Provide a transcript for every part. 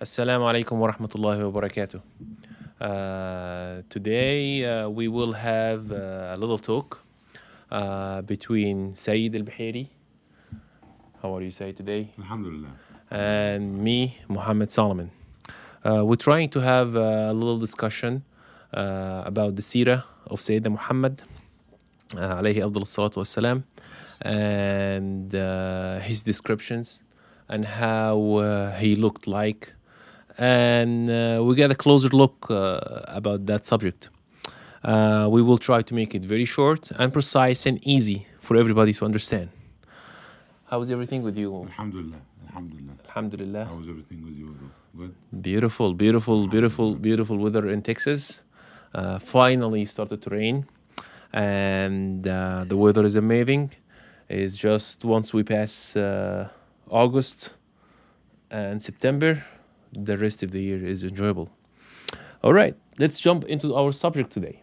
Assalamu alaikum wa rahmatullahi wa barakatuh. Uh, today uh, we will have uh, a little talk uh, between Saeed Al Bahiri. How are you, Saeed, today? Alhamdulillah. And me, Muhammad Solomon. Uh, we're trying to have a little discussion uh, about the seerah of Sayyidina Muhammad, uh, alayhi afdal salatu wassalam, and uh, his descriptions and how uh, he looked like. And uh, we get a closer look uh, about that subject. Uh, we will try to make it very short and precise and easy for everybody to understand. How is everything with you? Alhamdulillah. Alhamdulillah. Alhamdulillah. How is everything with you? Good. Beautiful, beautiful, beautiful, beautiful weather in Texas. Uh, finally started to rain, and uh, the weather is amazing. It's just once we pass uh, August and September, the rest of the year is enjoyable. All right, let's jump into our subject today.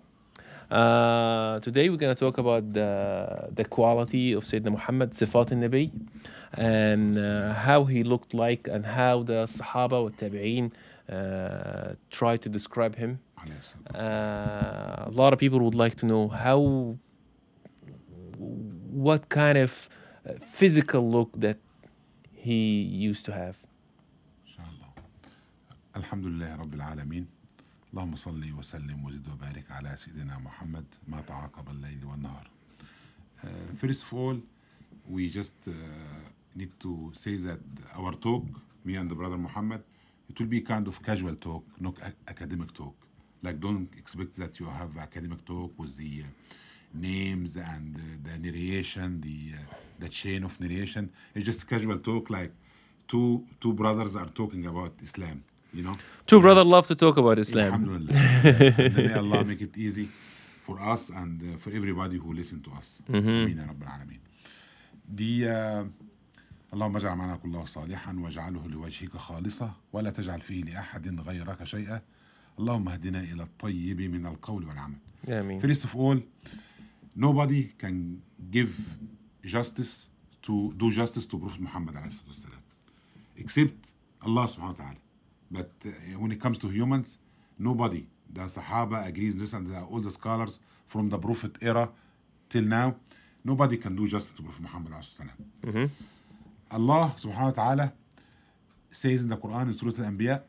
Uh, today we're going to talk about the the quality of Sayyidina Muhammad, Sifat al-Nabi, and uh, how he looked like and how the Sahaba wa Tabi'een uh, try to describe him. Alayhi salatu wassalam. Uh, a lot of people would like to know how, what kind of uh, physical look that he used to have. Inshallah. Alhamdulillah Rabbil Alameen. اللهم صل وسلم وزد وبارك على سيدنا محمد ما تعاقب الليل والنهار. Uh, first of all, we just uh, need to say that our talk, me and the brother Muhammad, it will be kind of casual talk, not academic talk. Like don't expect that you have academic talk with the uh, names and uh, the narration, the uh, the chain of narration. It's just casual talk, like two two brothers are talking about Islam. You know. Two brothers love to talk about Islam. Alhamdulillah. and may Allah make it easy for us and uh, for everybody who listen to us. آمين يا رب العالمين. دي آه، اللهم اجعل معنا كله صالحا واجعله لوجهك خالصا ولا تجعل فيه لأحد غيرك شيئا اللهم اهدنا إلى الطيب من القول والعمل. I mean, First of all, nobody can give justice to do justice to Prophet Muhammad عليه الصلاة والسلام except Allah subhanahu wa ta'ala. But uh, when it comes to humans, nobody, the Sahaba agrees this and the, all the scholars from the Prophet era till now, nobody can do justice to Prophet Muhammad والسلام. Allah subhanahu wa ta'ala says in the Quran in Surah Al-Anbiya,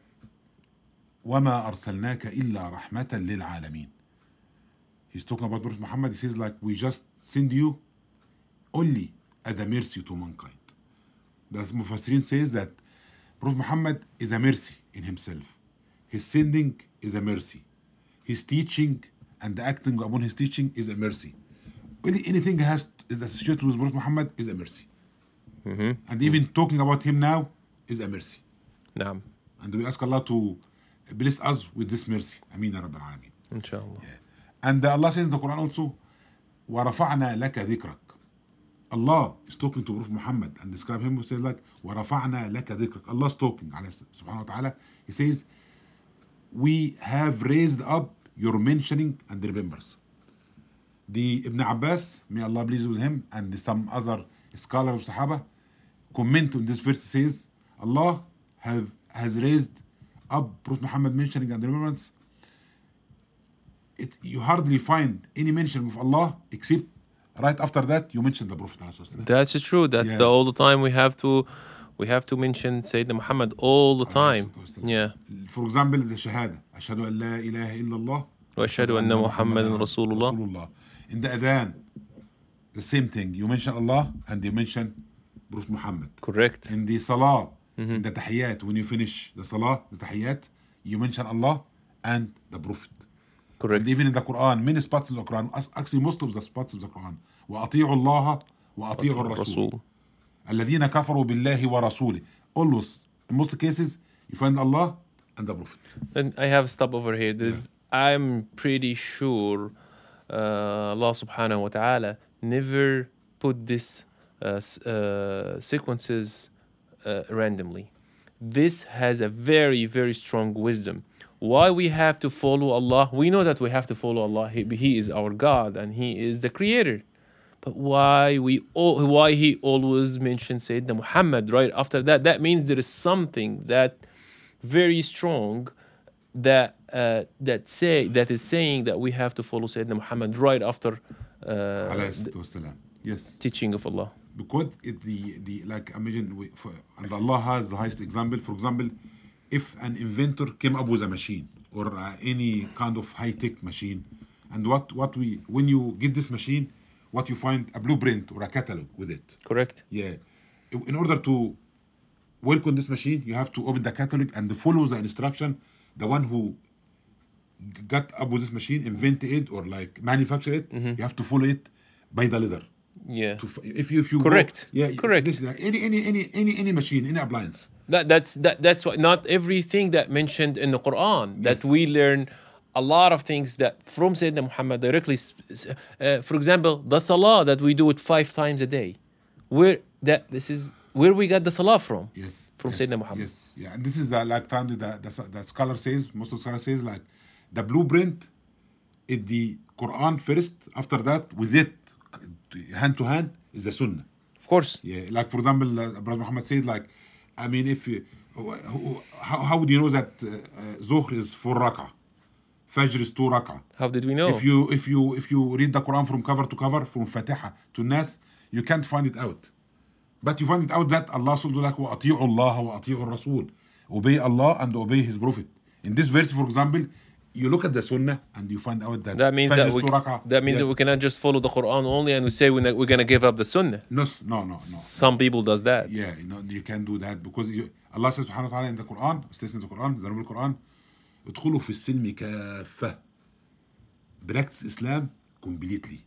وَمَا أَرْسَلْنَاكَ إِلَّا رَحْمَةً لِلْعَالَمِينَ He's talking about Prophet Muhammad. He says, like, we just send you only as a mercy to mankind. The Mufassirin says that Prophet Muhammad is a mercy in himself. His sending is a mercy. His teaching and the acting upon his teaching is a mercy. Only anything has is associated with Prophet Muhammad is a mercy. And even talking about him now is a mercy. نعم. And we ask Allah to bless us with this mercy. Ameen ya Rabbil Alameen. Inshallah. And Allah says in the Quran also, وَرَفَعْنَا لَكَ ذِكْرَكَ Allah is talking to Prophet Muhammad and describe him, he says like, وَرَفَعْنَا لَكَ ذِكْرَكَ Allah is talking, عليه subhanahu wa ta'ala. He says, we have raised up your mentioning and remembrance. The Ibn Abbas, may Allah please with him, and some other scholar of Sahaba, comment on this verse says, Allah have has raised up Prophet Muhammad mentioning and remembrance it, you hardly find any mention of Allah except right after that you mention the prophet that's true. That's yeah. the all the time we have to we have to mention Sayyidina Muhammad all the time. yeah. For example the shahada. Ashhadu an la ilaha illallah wa ashhadu anna Muḥammad rasulullah. Rasulullah. In the adhan the same thing. You mention Allah and you mention Prophet Muhammad. Correct. In the salah mm-hmm. in the tahiyat when you finish the salah the tahiyat you mention Allah and the prophet. Correct. And even in the Quran, many spots in the Quran, as- actually most of the spots of the Quran, وأطيعوا الله وأطيعوا الرسول. Rasul. الذين كفروا بالله ورسوله. Always, in most cases, you find Allah and the Prophet. And I have a stop over here. There's, I'm pretty sure uh, Allah subhanahu wa ta'ala never put this uh, s- uh, sequences uh, randomly. This has a very, very strong wisdom. why we have to follow Allah. We know that we have to follow Allah. He, he is our God and He is the Creator. But why we why He always mentions Sayyidina Muhammad right after that? That means there is something that very strong that uh, that say that is saying that we have to follow Sayyidina Muhammad right after uh, yes teaching of Allah. Because it, the the like imagine we, for, and Allah has the highest example. For example if an inventor came up with a machine or uh, any kind of high tech machine, and what what we when you get this machine, what you find a blueprint or a catalog with it. Correct. Yeah, in order to work on this machine, you have to open the catalog and follow the instruction. The one who got up with this machine, invented it or like manufacture it, you have to follow it by the letter Yeah. to if you if you go- Correct. yeah Correct. this, like, any any any any any machine any appliance That that's that that's why not everything that mentioned in the Quran that we learn a lot of things that from Sayyidina Muhammad directly. Uh, for example, the salah that we do it five times a day, where that this is where we got the salah from. yes From yes, Sayyidina Muhammad. yes yeah and this is uh, like time the, the the scholar says most of the scholar says like the blueprint is the Quran first after that with it hand to hand is the Sunnah Of course, yeah like for example uh, Brother Muhammad said like I mean, if uh, you, how, how would you know that uh, uh is four rak'ah? Fajr is two rak'ah. How did we know? If you if you if you read the Quran from cover to cover, from Fatiha to Nas, you can't find it out. But you find it out that Allah sallallahu wa Allah wa Rasul. Obey Allah and obey His Prophet. In this verse, for example, you look at the Sunnah and you find out that that means Fajr that is we two rak'ah. that means Yeah. that we cannot just follow the Quran only and we say we're, not, we're gonna give up the Sunnah. no no no no Some people does that. yeah you know you can do that because you, Allah says سبحانه وتعالى in the Quran states in the Quran the Noble Quran ادخلوا في السلم كافة practice Islam completely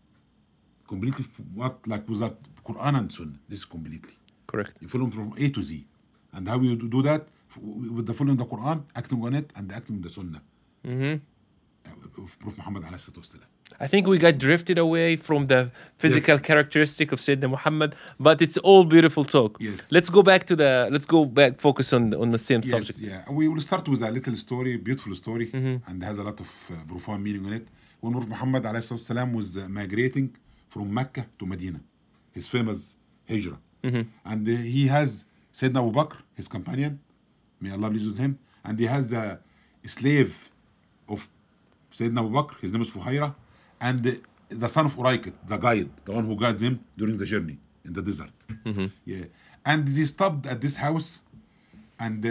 completely what like without Quran and Sunnah this is completely Correct. you follow from A to Z and how you do that F- with the following the Quran acting on it and acting on the Sunnah mm-hmm. of Prophet Muhammad عليه الصلاة والسلام I think we got drifted away from the physical characteristic of Sayyidina Muhammad, but it's all beautiful talk. Yes. Let's go back to the. Let's go back. Focus on on the same Yes, subject. yeah. We will start with a little story, beautiful story, and has a lot of uh, profound meaning on it. When Prophet Muhammad عليه الصلاة والسلام was uh, migrating from Mecca to Medina, his famous hijrah, and uh, he has Sayyidina Abu Bakr, his companion, may Allah please with him, and he has the slave of Sayyidina Abu Bakr, his name is Fuhaira, and the, the son of Uraikit, the guide, the one who guides him during the journey in the desert. Yeah, and they stopped at this house and uh,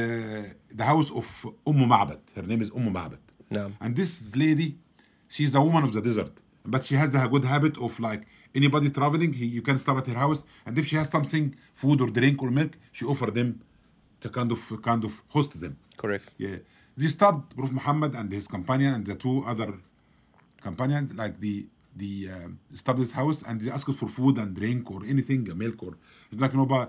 the house of Umm Ma'bad. Her name is Umm Ma'bad. And this lady, she's a woman of the desert, but she has the good habit of like anybody traveling, he, you can stop at her house, and if she has something, food or drink or milk, she offer them to kind of kind of host them. Correct. Yeah, they stopped Prophet Muhammad and his companion and the two other companions, like the the um, stopped his house and they asked for food and drink or anything, uh, milk or like you know by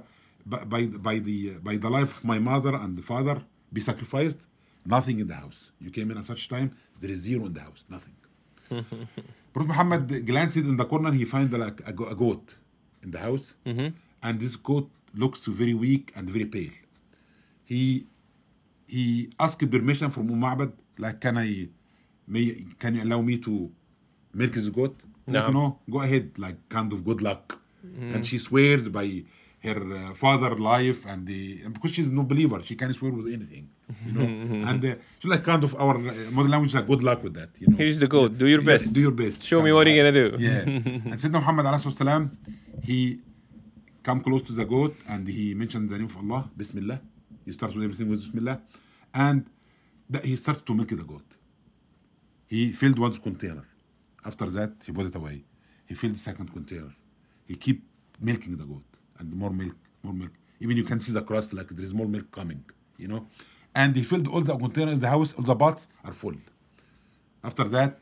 by by the uh, by the life of my mother and the father be sacrificed. Nothing in the house. You came in at such time, there is zero in the house, nothing. Prophet Muhammad glanced in the corner, he find like a, a goat in the house, mm-hmm. and this goat looks very weak and very pale. He he asked permission from Umm Ma'bad, like, can I, may, can you allow me to milk his goat? Like, No. no, go ahead, like, kind of good luck. And she swears by her uh, father life and the, because she's no believer, she can't swear with anything, you know. and uh, she's like kind of our uh, modern language, like good luck with that, you know. Here's the goat. Do your Yeah, best. do your best. Show me what you're gonna do. Yeah. and Sayyidina Muhammad salam, he come close to the goat and he mentioned the name of Allah, Bismillah. He starts with everything with Bismillah. And that he started to milk the goat. He filled one container. After that, he put it away. He filled the second container. He keep milking the goat and more milk, more milk. Even you can see the crust like there is more milk coming, you know. And he filled all the containers in the house, all the pots are full. After that,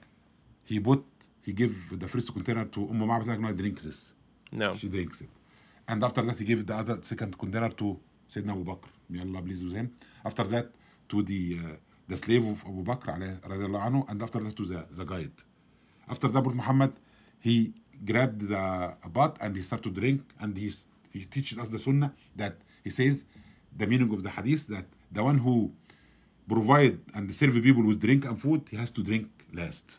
he put, he gave the first container to Umm Ma'bad, like, no, drink this. No. She drinks it. And after that, he gave the other second container to Sayyidina Abu Bakr. May Allah please with him. After that, to the uh, the slave of Abu Bakr, anhu, and after that to the, the guide. After that, Muhammad, he grabbed the pot and he started to drink, and he, he teaches us the sunnah that he says, the meaning of the hadith, that the one who provide and serve people with drink and food, he has to drink last.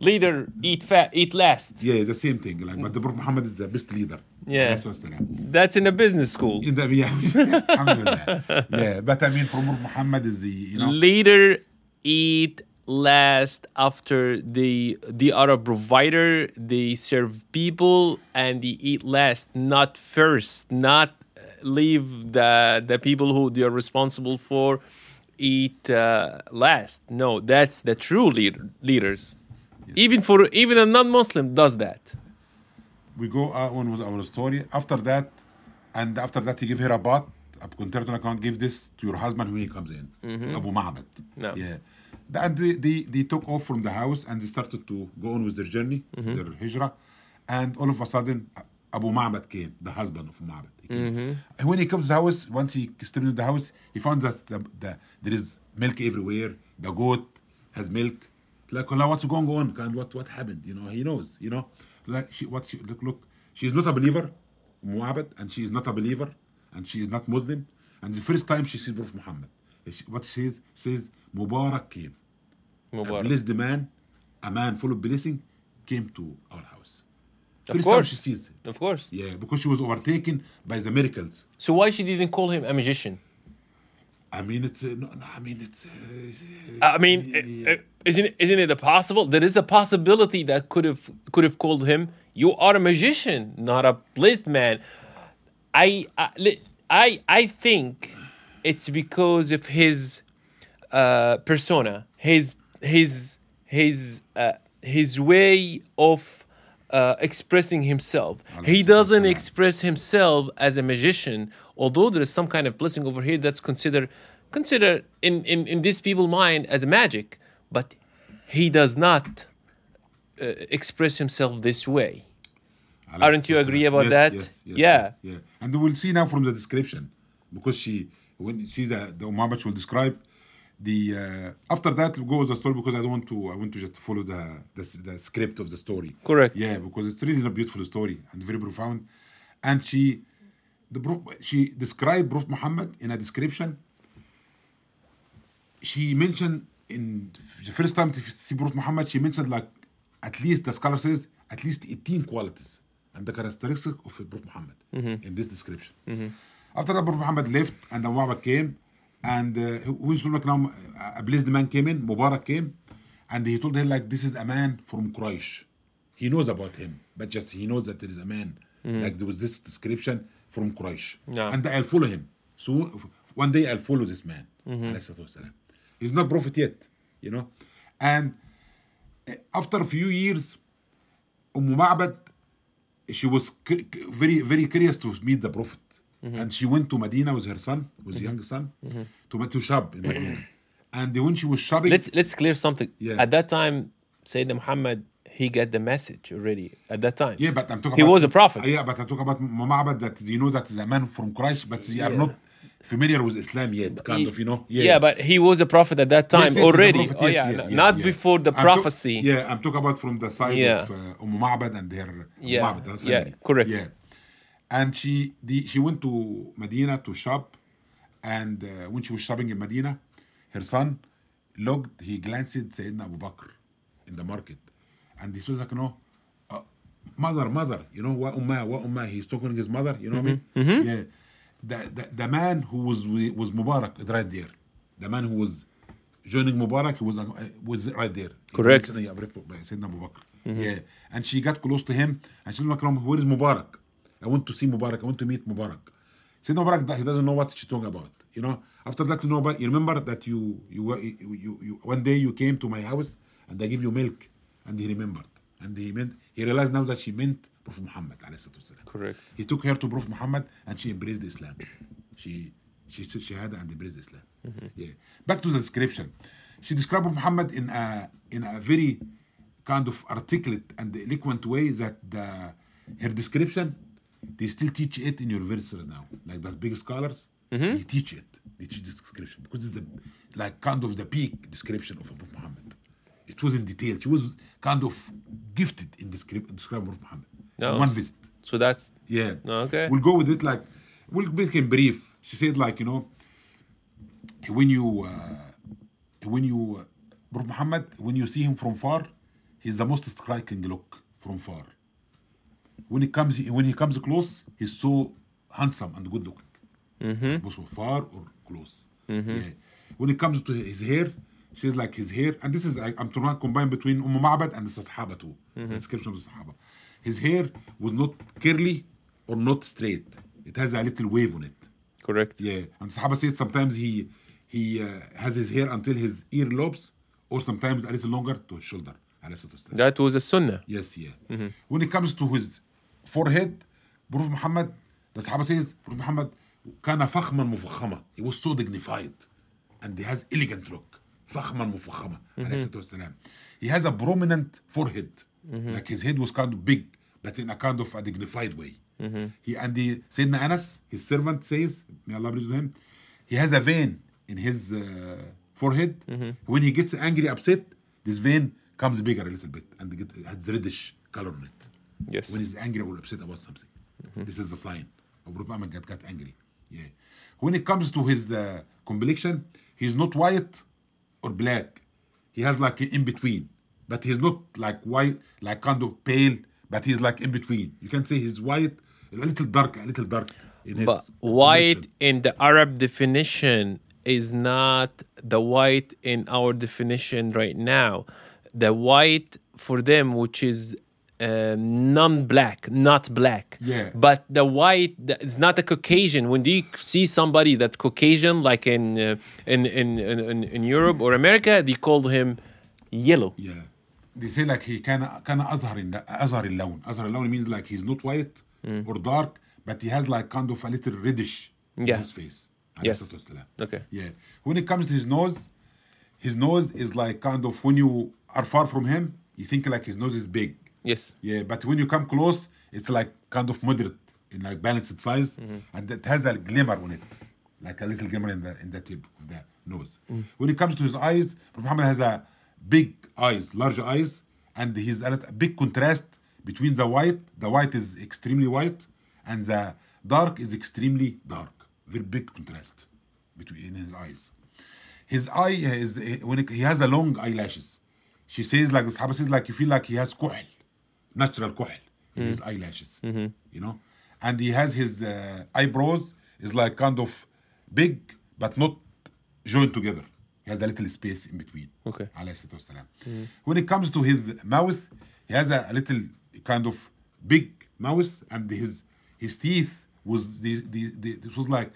leader eat fat, eat last. Yeah, the same thing. Like, but the Prophet Muhammad is the best leader. Yeah. That's in a business school. In the, yeah. yeah. But I mean, from Muhammad is the, you know. Leader, eat last after the the other provider they serve people and they eat last not first not uh, leave the the people who they are responsible for eat uh, last no that's the true leader leaders yes. even for even a non-muslim does that we go on with our story. After that, and after that, he give her a bath. A concerto account give this to your husband when he comes in. Mm-hmm. Abu Ma'bad. No. Yeah. And they, they, they took off from the house and they started to go on with their journey, mm-hmm. their hijra. And all of a sudden, Abu Ma'bad came, the husband of Ma'bad. Mm-hmm. When he comes to the house, once he steps into the house, he finds that the, the, there is milk everywhere. The goat has milk. Like, what's going on? And what, what happened? You know, he knows, you know. Like, she, what she, look, look, she's not a believer, Mu'abad, and she is not a believer, and she is not Muslim. And the first time she sees Prophet Muhammad, she- what she says, says, Mubarak came. A Mubarak. blessed man, a man full of blessing, came to our house. Of First course. time she sees it. of course Yeah, because she was overtaken by the miracles. so why she didn't call him a magician I mean, it's uh, no, no, I mean, it's. Uh, I mean, uh, uh, isn't it, isn't it a possible? There is a possibility that could have could have called him. You are a magician, not a blessed man. I I I, I think it's because of his uh, persona, his his his uh, his way of uh, expressing himself. He doesn't express himself as a magician, although there is some kind of blessing over here that's considered considered in, in, in these people's mind as magic, but he does not uh, express himself this way. Aren't you agree about yes, that? Yes, yes, Yeah. yeah. And we'll see now from the description, because she, when she the the Umayyad will describe the uh, after that we'll go with the story because I don't want to I want to just follow the the, the script of the story. Correct. Yeah, because it's really a beautiful story and very profound, and she, the Prophet- she described Prophet Muhammad in a description. She mentioned in the first time to see Prophet Muhammad, she mentioned like at least the scholar says at least 18 qualities and the characteristics of Prophet Muhammad in this description. After that, Prophet Muhammad left and the Mubarak came, and uh, who is like now a blessed man came in, Mubarak came, and he told her like this is a man from Quraysh. He knows about him, but just he knows that there is a man like there was this description from Quraysh, Yeah. and I'll follow him. So one day I'll follow this man. wasalam. He's not prophet yet, you know, and uh, after a few years, Umm Ma'bad, she was very, very curious to meet the Prophet. And she went to Medina with her son, with her young son, to, to Shab in Medina. and when she was shopping, Let's let's clear something. Yeah. At that time, Sayyidina Muhammad he got the message already. At that time, yeah, but I'm talking about he about. was a prophet. Yeah, but I talk about Ma'bad that you know that is a man from Quraysh, but they are Yeah. not familiar with Islam yet, kind of, you know. Yeah. but he was a prophet at that time yes, he's a already. prophet, oh yeah, yeah, yeah, not yeah. before the I'm prophecy. yeah, I'm talking about from the side Yeah. of uh, Umm Ma'bad and their Umm Yeah, Ma'bad, her yeah, correct. Yeah, and she the, she went to Medina to shop, and uh, when she was shopping in Medina, her son looked. He glanced at Sayyidina Abu Bakr in the market, and he was like, "No, uh, mother, mother, you know what Ummah, what Ummah." He's talking to his mother. You know what I Mm-hmm, mean? Yeah. The, the the man who was was Mubarak is right there. The man who was joining Mubarak he was uh, was right there. Correct. Mm-hmm. Yeah, Sayyidina Abu Bakr. Yeah, and she got close to him and she was like, "Where is Mubarak? I want to see Mubarak. I want to meet Mubarak." Sayyidina Mubarak he doesn't know what she's talking about. You know, after that, you know, but you remember that you you were you, you, you one day you came to my house and I give you milk, and he remembered, and he meant he realized now that she meant Prophet Muhammad. alayhi salatu wasalam. Correct. He took her to Prophet Muhammad and she embraced Islam. She she stood shahada and embraced Islam. Mm-hmm. Yeah. Back to the description. She described Muhammad in a in a very kind of articulate and eloquent way that the her description they still teach it in universities now. Like the big scholars, mm-hmm. they teach it. They teach this description because it's the like kind of the peak description of Prophet Muhammad. It was in detail. She was kind of gifted in describe, describing Prophet Muhammad. No. In one visit. So that's Yeah. Okay. We'll go with it like we'll make it brief. She said like you know when you uh, when you uh, Prophet Muhammad when you see him from far, he's the most striking look from far. When he comes when he comes close, he's so handsome and good looking. Both from far or close. Yeah. When it comes to his hair, she's like his hair, and this is I, I'm trying to combine between Umm Ma'bad and the Sahaba too. The description of the Sahaba. His hair was not curly or not straight. It has a little wave on it. Correct. Yeah, and Sahaba said sometimes he he uh, has his hair until his earlobes, or sometimes a little longer to his shoulder. عليه الصلاة والسلام. That was a sunnah. Yes, yeah. When it comes to his forehead, Prophet Muhammad, the Sahaba says, Prophet Muhammad كان فخما مفخما. He was so dignified, and he has elegant look. فخما مفخما. عليه الصلاة والسلام. He has a prominent forehead, like his head was kind of big, but in a kind of a dignified way. He and the Sayyidina Anas, his servant says, may Allah be with him, he has a vein in his uh, forehead. When he gets angry, upset, this vein comes bigger a little bit and it has reddish color on it. Yes. When he's angry or upset about something, this is the sign. of Prophet Muhammad got, got angry. Yeah. When it comes to his uh, complexion, he's not white or black. He has like in between, but he's not like white, like kind of pale, but he's like in between. You can say he's white, a little dark, a little dark. In his But white in the Arab definition is not the white in our definition right now. The white for them, which is uh, non-black, not black. Yeah. But the white, the- it's not a Caucasian. When do you see somebody that Caucasian, like in uh, in, in in in Europe or America, they called him yellow. Yeah. They say like he كان كان أظهر الل- أظهر اللون. أظهر اللون means like he's not white or dark, but he has like kind of a little reddish Yeah. in his face. عليه Yes. الصلاة والسلام. Okay. Yeah. When it comes to his nose, his nose is like kind of when you are far from him, you think like his nose is big. Yes. Yeah, but when you come close, it's like kind of moderate in like balanced size, mm-hmm. and it has a glimmer on it, like a little glimmer in the in the tip of the nose. Mm. When it comes to his eyes, Muhammad has a big eyes, large eyes, and he's a, a big contrast between the white. The white is extremely white, and the dark is extremely dark. Very big contrast between his eyes. His eye is when it, he has a long eyelashes. She says like the Sahaba says like you feel like he has kuhl, natural kuhl in his eyelashes, mm-hmm. Mm-hmm. you know. And he has his uh, eyebrows is like kind of big but not joined together. He has a little space in between. Okay. Mm-hmm. When it comes to his mouth, he has a, a little kind of big mouth and his his teeth was the, the, the this was like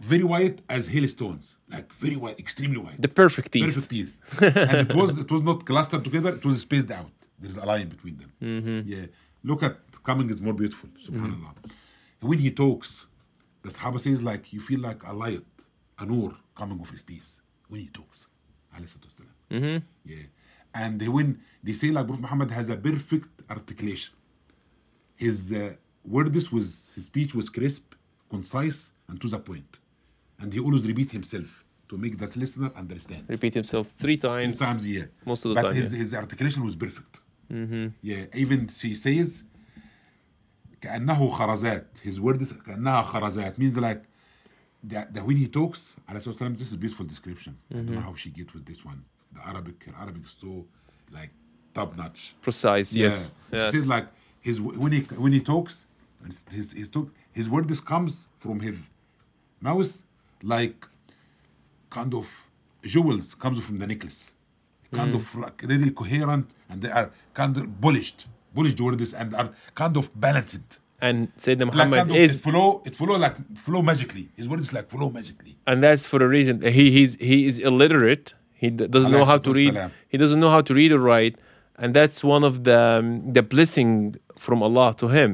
very white as hailstones, like very white, extremely white. The perfect teeth. Perfect teeth. and it was it was not clustered together, it was spaced out. There's a line between them. Mm-hmm. Yeah. Look at coming is more beautiful, subhanAllah. When he talks, the Sahaba says like you feel like a light, a nur coming off his teeth when he talks. alayhi salatu wasalam. Mm-hmm. Yeah. And when they say like Prophet Muhammad has a perfect articulation. His uh, words was his speech was crisp, concise, and to the point. And he always repeat himself to make that listener understand. Repeat himself three Three times. times a year. Most of the but time, his, yeah. his articulation was perfect. Mm-hmm. Yeah, even she says كأنه خرزات. His words كأنها خرزات means like that, that when he talks, عليه الصلاة والسلام, this is a beautiful description. I don't know how she get with this one. The Arabic, her Arabic is so like top notch. Precise. Yes. Yeah. yes. She says like his when he when he talks, his his talk his words comes from his mouth like kind of jewels comes from the necklace, kind of like really coherent and they are kind of polished, polished words and are kind of balanced. and Sayyidina Like Muhammad kind of, is it flow it flow like flow magically. His words like flow magically. and that's for a reason. He he's he is illiterate. He doesn't know how to read. wassalam. He doesn't know how to read or write, and that's one of the um, the blessing from Allah to him.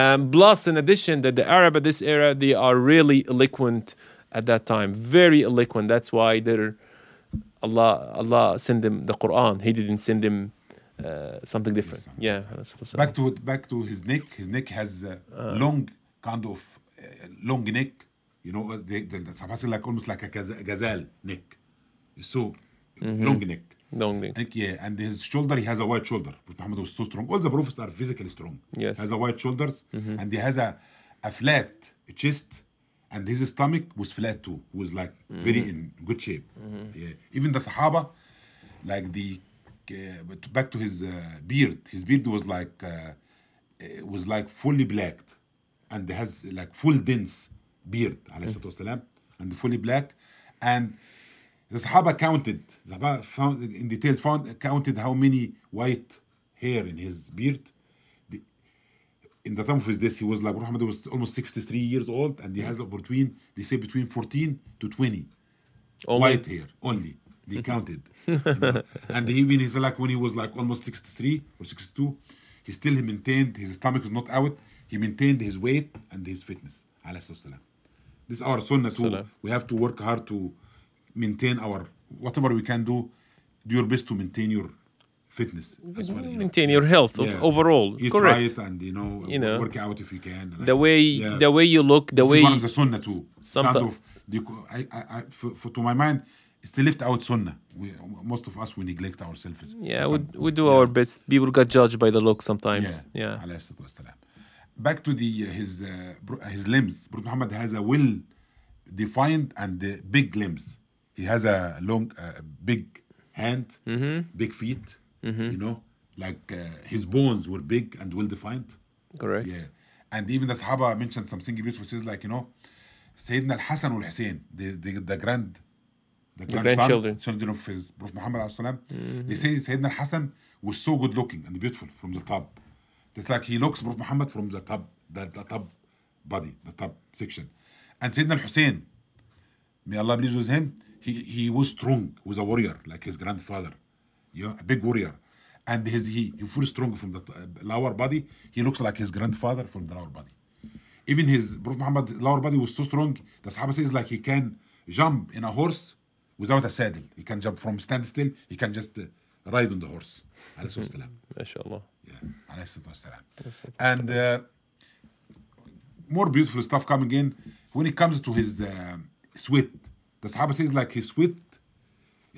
Um, plus, in addition, that the Arab at this era they are really eloquent at that time, very eloquent. That's why they're Allah Allah sent them the Quran. He didn't send them uh, something different. Yeah. Back to back to his neck. His neck has a long kind of uh, long neck. You know, uh, the, the, the Sahaba like almost like a gaz- gazelle neck. So long neck. Long thing. Neck, yeah, and his shoulder, he has a wide shoulder. Prophet Muhammad was so strong. All the prophets are physically strong. Yes. Has a wide shoulders, and he has a, a flat chest, and his stomach was flat too. Was like mm-hmm. very in good shape. Mm-hmm. Yeah. Even the Sahaba, like the uh, back to his uh, beard. His beard was like uh, was like fully blacked, and has like full dense beard. Mm-hmm. and fully black, and the Sahaba counted. The Sahaba found in detail found counted how many white hair in his beard in the time of his death, he was like Muhammad was almost 63 years old, and he has between they say between 14 to 20 Only- white hair only. They counted, you know. and he even he's like when he was like almost 63 or 62, he still he maintained his stomach was not out. He maintained his weight and his fitness. alayhi salatu wasalam. This is our sunnah too. We have to work hard to maintain our whatever we can do. Do your best to maintain your fitness. Maintain your health yeah. overall. You Correct. try it and you know, you know work out if you can. Like, the way yeah. the way you look, the this way is one of the sunnah too. Sometimes, I, I, I for, for, to my mind, it's the lift out sunnah. We, most of us we neglect ourselves. Yeah, we, we do yeah. our best. People get judged by the look sometimes. Yeah. yeah. Back to the uh, his uh, his limbs. Prophet Muhammad has a well defined and uh, big limbs. He has a long, uh, big hand, mm -hmm. big feet. You know, like uh, his bones were big and well defined. Correct. Yeah. And even the Sahaba mentioned something beautiful. Says like, you know, Sayyidina al-Hasan wal-Hussein, the, the, the grand, the, grandson, grandchildren. children of his Prophet Muhammad salam, they say Sayyidina al-Hasan was so good looking and beautiful from the top. It's like he looks Prophet Muhammad from the top, the, the top body, the top section. And Sayyidina al-Hussein, may Allah please with him, he, he was strong, was a warrior like his grandfather, yeah, a big warrior. And his he, he feels strong from the lower body. He looks like his grandfather from the lower body. Even his Prophet Muhammad lower body was so strong. The Sahaba says like he can jump in a horse without a saddle. He can jump from standstill. He can just uh, ride on the horse. MashaAllah. yeah. And uh, more beautiful stuff coming in when it comes to his uh, sweat. The Sahaba says like his sweat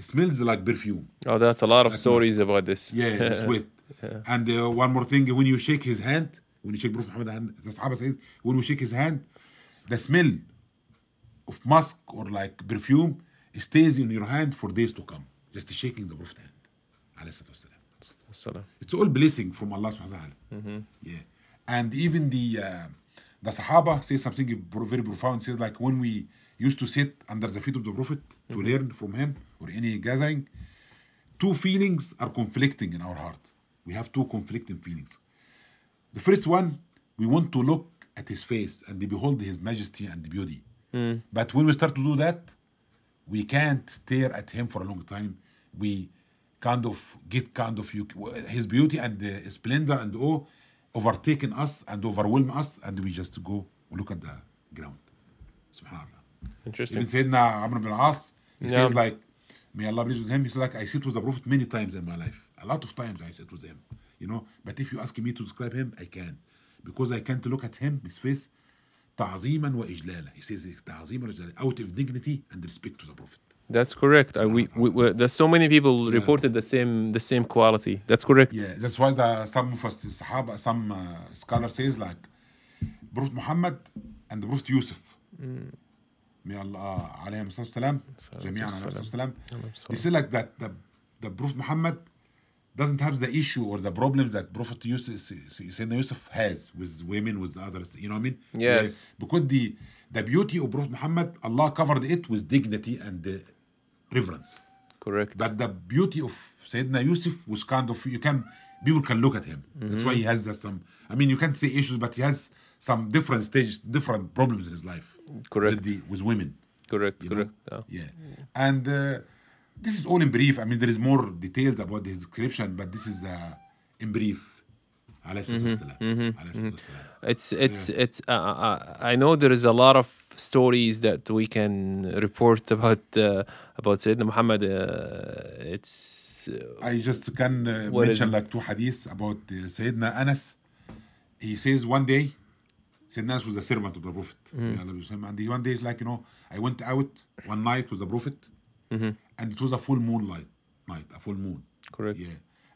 smells like perfume. Oh, that's a lot of stories about this. Yeah, the sweat. And uh, one more thing, when you shake his hand, when you shake Prophet Muhammad hand, the Sahaba says, when we shake his hand, the smell of musk or like perfume stays in your hand for days to come. Just shaking the Prophet hand. alayhi salatu wassalam. Salam. It's all blessing from Allah subhanahu wa ta'ala. Yeah. And even the uh, the Sahaba says something very profound. Says like when we used to sit under the feet of the Prophet to learn from him or any gathering, two feelings are conflicting in our heart. We have two conflicting feelings. The first one, we want to look at his face and behold his majesty and beauty. Hmm. But when we start to do that, we can't stare at him for a long time. We kind of get kind of his beauty and the splendor and awe overtaken us and overwhelm us, and we just go look at the ground. Subhanallah. Interesting. Even Sayyidina Amr ibn al-As, he Yeah. says like, may Allah please with him, he's like, I sit with the Prophet many times in my life. A lot of times I sit with him, you know. But if you ask me to describe him, I can. Because I can't look at him, his face, تعظيما وإجلالا. He says تعظيما وإجلالا, out of dignity and respect to the Prophet. That's correct. I, we, we, we, there's so many people reported the same the same quality. That's correct. Yeah, that's why the some of us Sahaba, some uh, scholar says like Prophet Muhammad and the Prophet Yusuf. May Allah alayhi salam, جميعا عليه salam. They say like that the, the Prophet Muhammad doesn't have the issue or the problems that Prophet Yusuf, Sayyidina Yusuf has with women, with others. You know what I mean? Yes. Yeah, because the the beauty of Prophet Muhammad, Allah covered it with dignity and uh, reverence. Correct. But the beauty of Sayyidina Yusuf was kind of you can people can look at him. That's why he has uh, some. I mean, you can't say issues, but he has some different stages, different problems in his life. Correct. With, the, with women. Correct. Correct. Yeah. yeah. And uh, this is all in brief. I mean, there is more details about the description, but this is uh, in brief. It's mm-hmm, mm-hmm, mm-hmm. it's yeah. it's. Uh, uh, I know there is a lot of stories that we can report about uh, about Sayyidina Muhammad. Uh, it's. Uh, I just can uh, mention like two hadith about uh, Sayyidina Anas. He says one day Sayyidina was a servant of the Prophet. Mm-hmm. May Allah be with him. And he one day is like, you know, I went out one night with the Prophet Mm-hmm. and it was a full moonlight night, a full moon. correct. Yeah.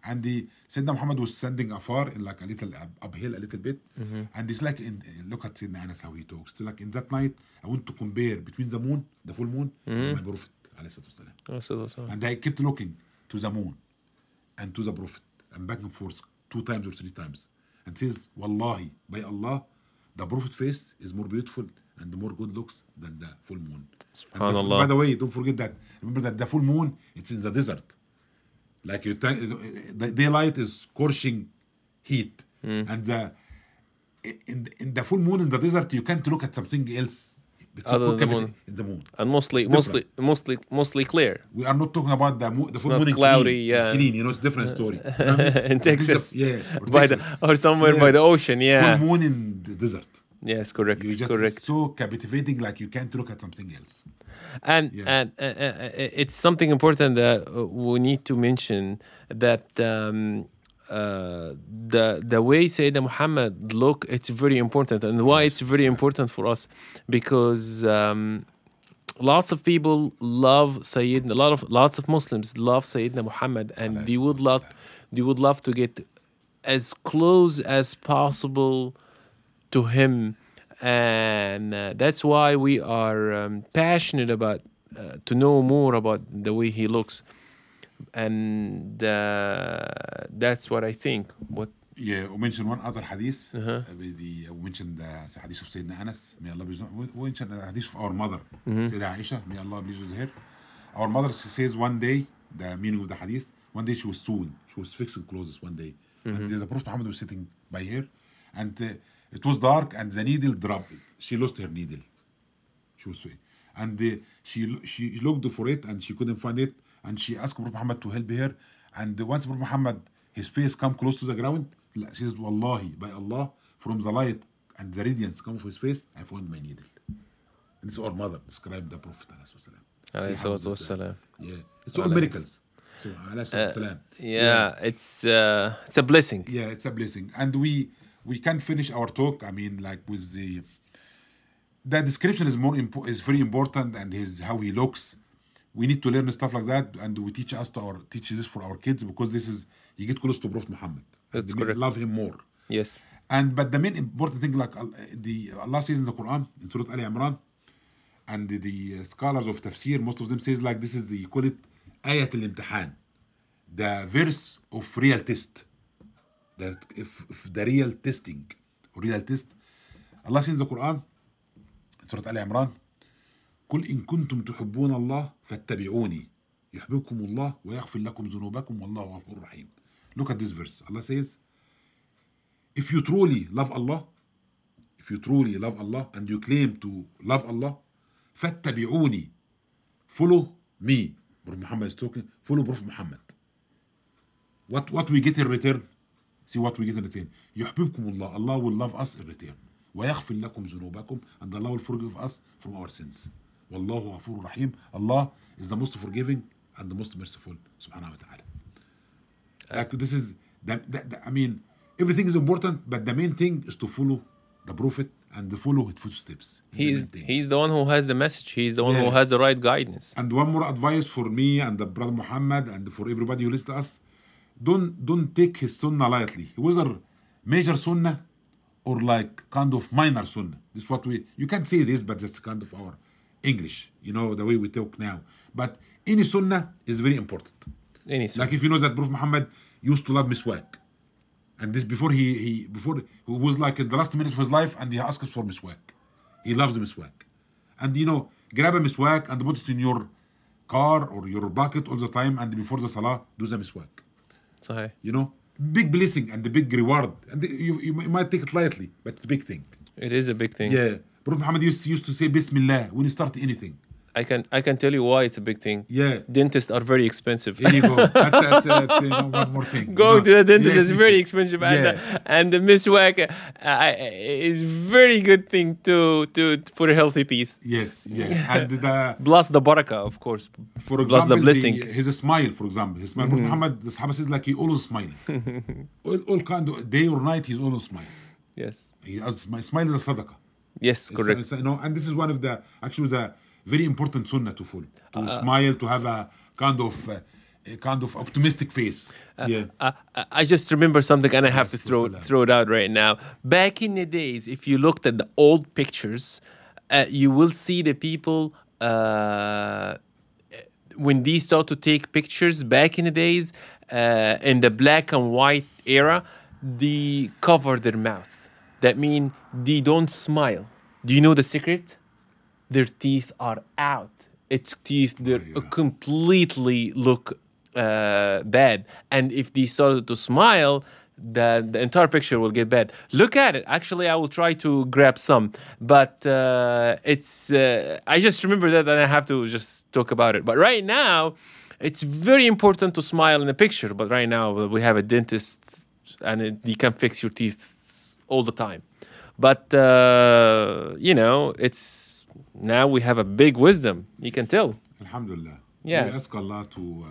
And the Sayyidina Muhammad was standing afar in like a little up- uphill, a little bit. Mm-hmm. And it's like, in, look at Sayyidina Anas how he talks. So like in that night, I want to compare between the moon, the full moon, Mm-hmm. and my Prophet. alayhi salatu wasalam. So- so- And I kept looking to the moon. and to the Prophet and back and forth two times or three times and says, Wallahi, by Allah, the Prophet face is more beautiful and more good looks than the full moon. Subhanallah. by the way, don't forget that. Remember that the full moon, it's in the desert. Like you, the daylight is scorching heat, Hmm. and the in, in the full moon in the desert, you can't look at something else. It's Other than look the moon. the moon. and mostly, It's mostly, mostly, mostly clear. We are not talking about the, mo- the full moon in cloudy, clean, yeah. clean. You know, it's a different story. You know I mean? in Texas, the- yeah, or by the or somewhere Yeah. by the ocean. Yeah, Full moon in the desert. yes, correct, You just correct. it's so captivating, like you can't look at something else. and Yeah. and uh, uh, it's something important that we need to mention that um, uh, the the way Sayyidina Muhammad look it's very important. And why it's very important for us because um, lots of people love Sayyidina a lot of lots of Muslims love Sayyidina Muhammad and they would love they would love to get as close as possible to him. And uh, that's why we are um, passionate about uh, to know more about the way he looks and uh, that's what i think what Yeah, we mentioned one other hadith. Uh-huh. Uh, the, we mentioned the hadith of Sayyidina Anas. May Allah we mentioned the hadith of our mother, Mm-hmm. Sayyidina Aisha. May Allah please with her. Our mother she says one day, the meaning of the hadith, one day she was sewing. She was fixing clothes one day. Mm-hmm. And the Prophet Muhammad was sitting by her. And uh, it was dark and the needle dropped. She lost her needle. She was sewing. And uh, she she looked for it and she couldn't find it. And she asked Prophet Muhammad to help her. And once Prophet Muhammad, his face come close to the ground, she says, Wallahi, by Allah, from the light and the radiance come from his face, I found my needle. And this is our mother described the Prophet. alayhi salam. alayhi See how salatu this, uh, wassalam. Yeah, it's all miracles. So, salatu wassalam. yeah, it's uh, it's a blessing yeah it's a blessing and we we can finish our talk i mean like with the the description is more impo- is very important and his how he looks we need to learn stuff like that and we teach us to our teach this for our kids because this is you get close to prophet muhammad. That's correct. love him more. Yes. And but the main important thing like uh, the allah says in the quran in surah ali imran and the, the scholars of tafsir most of them says like this is the you call it ayat al-imtihan. The verse of real test. That if, if the real testing real test. Allah says in the Quran in Surah Al Imran قل إن كنتم تحبون الله فاتبعوني يحببكم الله ويغفر لكم ذنوبكم والله غفور رحيم Look at this verse. Allah says, if you truly love Allah, if you truly love Allah and you claim to love Allah, فاتبعوني follow me. Prophet Muhammad is talking, follow Prophet Muhammad. What what we get in return? See what we get in return. يحببكم الله. Allah will love us in return. ويغفر لكم ذنوبكم and Allah will forgive us from our sins. والله غفور رحيم. Allah is the most forgiving and the most merciful. سبحانه وتعالى. Like this is the, the, the- I mean everything is important, but the main thing is to follow the Prophet and to follow his footsteps. It's the he's main thing. he's the one who has the message he's the one who Yeah. has the right guidance And one more advice for me and the brother Muhammad and for everybody who listens to us: don't don't take his sunnah lightly, whether major sunnah or like kind of minor sunnah. This is what we you can't say this, but just kind of our English, you know, the way we talk now. But any sunnah is very important. Any sunnah. Like if you know that Prophet Muhammad used to love miswak. And this before he, he before he was like in the last minute of his life and he asked us for miswak. He loves miswak. And you know, grab a miswak and put it in your car or your bucket all the time and before the salah do the miswak. So. You know? Big blessing and the big reward. And the, you, you might take it lightly, but it's a big thing. It is a big thing. Yeah. Prophet Muhammad used, used to say Bismillah when you start anything. i can i can tell you why it's a big thing Yeah. dentists are very expensive Here you go. That's, that's, that's you know, one more thing. Going You to the dentist Yeah. is very expensive, and Yeah. uh, and the miswak uh, is very good thing to to for healthy teeth. Yes, yeah. And the Plus the baraka, of course. for Plus example, the blessing. the- his smile, for example, his smile. Prophet Muhammad, the Sahaba says like he always smiling. all, all kind of day or night, he's always smiling. yes. He has smile. Smile is a sadaqah. Yes, correct. it's, you know, and this is one of the actually the very important sunnah to follow. To Uh, smile, to have a kind of uh, a kind of optimistic face. yeah. Uh, I- I just remember something, and I have to throw throw it out right now. Back in the days, if you looked at the old pictures, uh, you will see the people uh, when they start to take pictures. Back in the days, uh, in the black and white era, they cover their mouth. That means they don't smile. Do you know the secret? Their teeth are out. Its teeth they yeah. completely look uh, bad. And if they started to smile, the, the entire picture will get bad. Look at it. Actually, I will try to grab some, but uh, it's. Uh, I just remember that, and I have to just talk about it. But right now, it's very important to smile in a picture. But right now, we have a dentist, and it, you can fix your teeth all the time. But uh, you know, it's now we have a big wisdom. You can tell. Alhamdulillah. Yeah. We ask Allah to uh,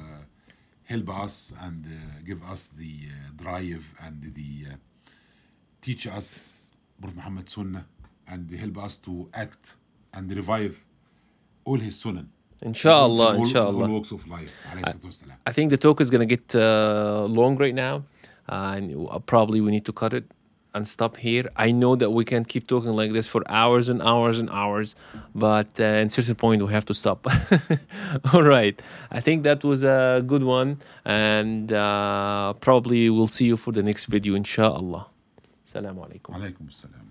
help us and uh, give us the uh, drive and the uh, teach us Prophet Muhammad Sunnah and help us to act and revive all his Sunnah. Inshallah, In all, inshallah. all walks of life. wassalam. I think the talk is gonna get uh, long right now, and probably we need to cut it and stop here. I know that we can't keep talking like this for hours and hours and hours, but uh, at a certain point we have to stop. All right, I think that was a good one, and uh, probably we'll see you for the next video, inshallah. Assalamu alaikum. Alaykum assalam.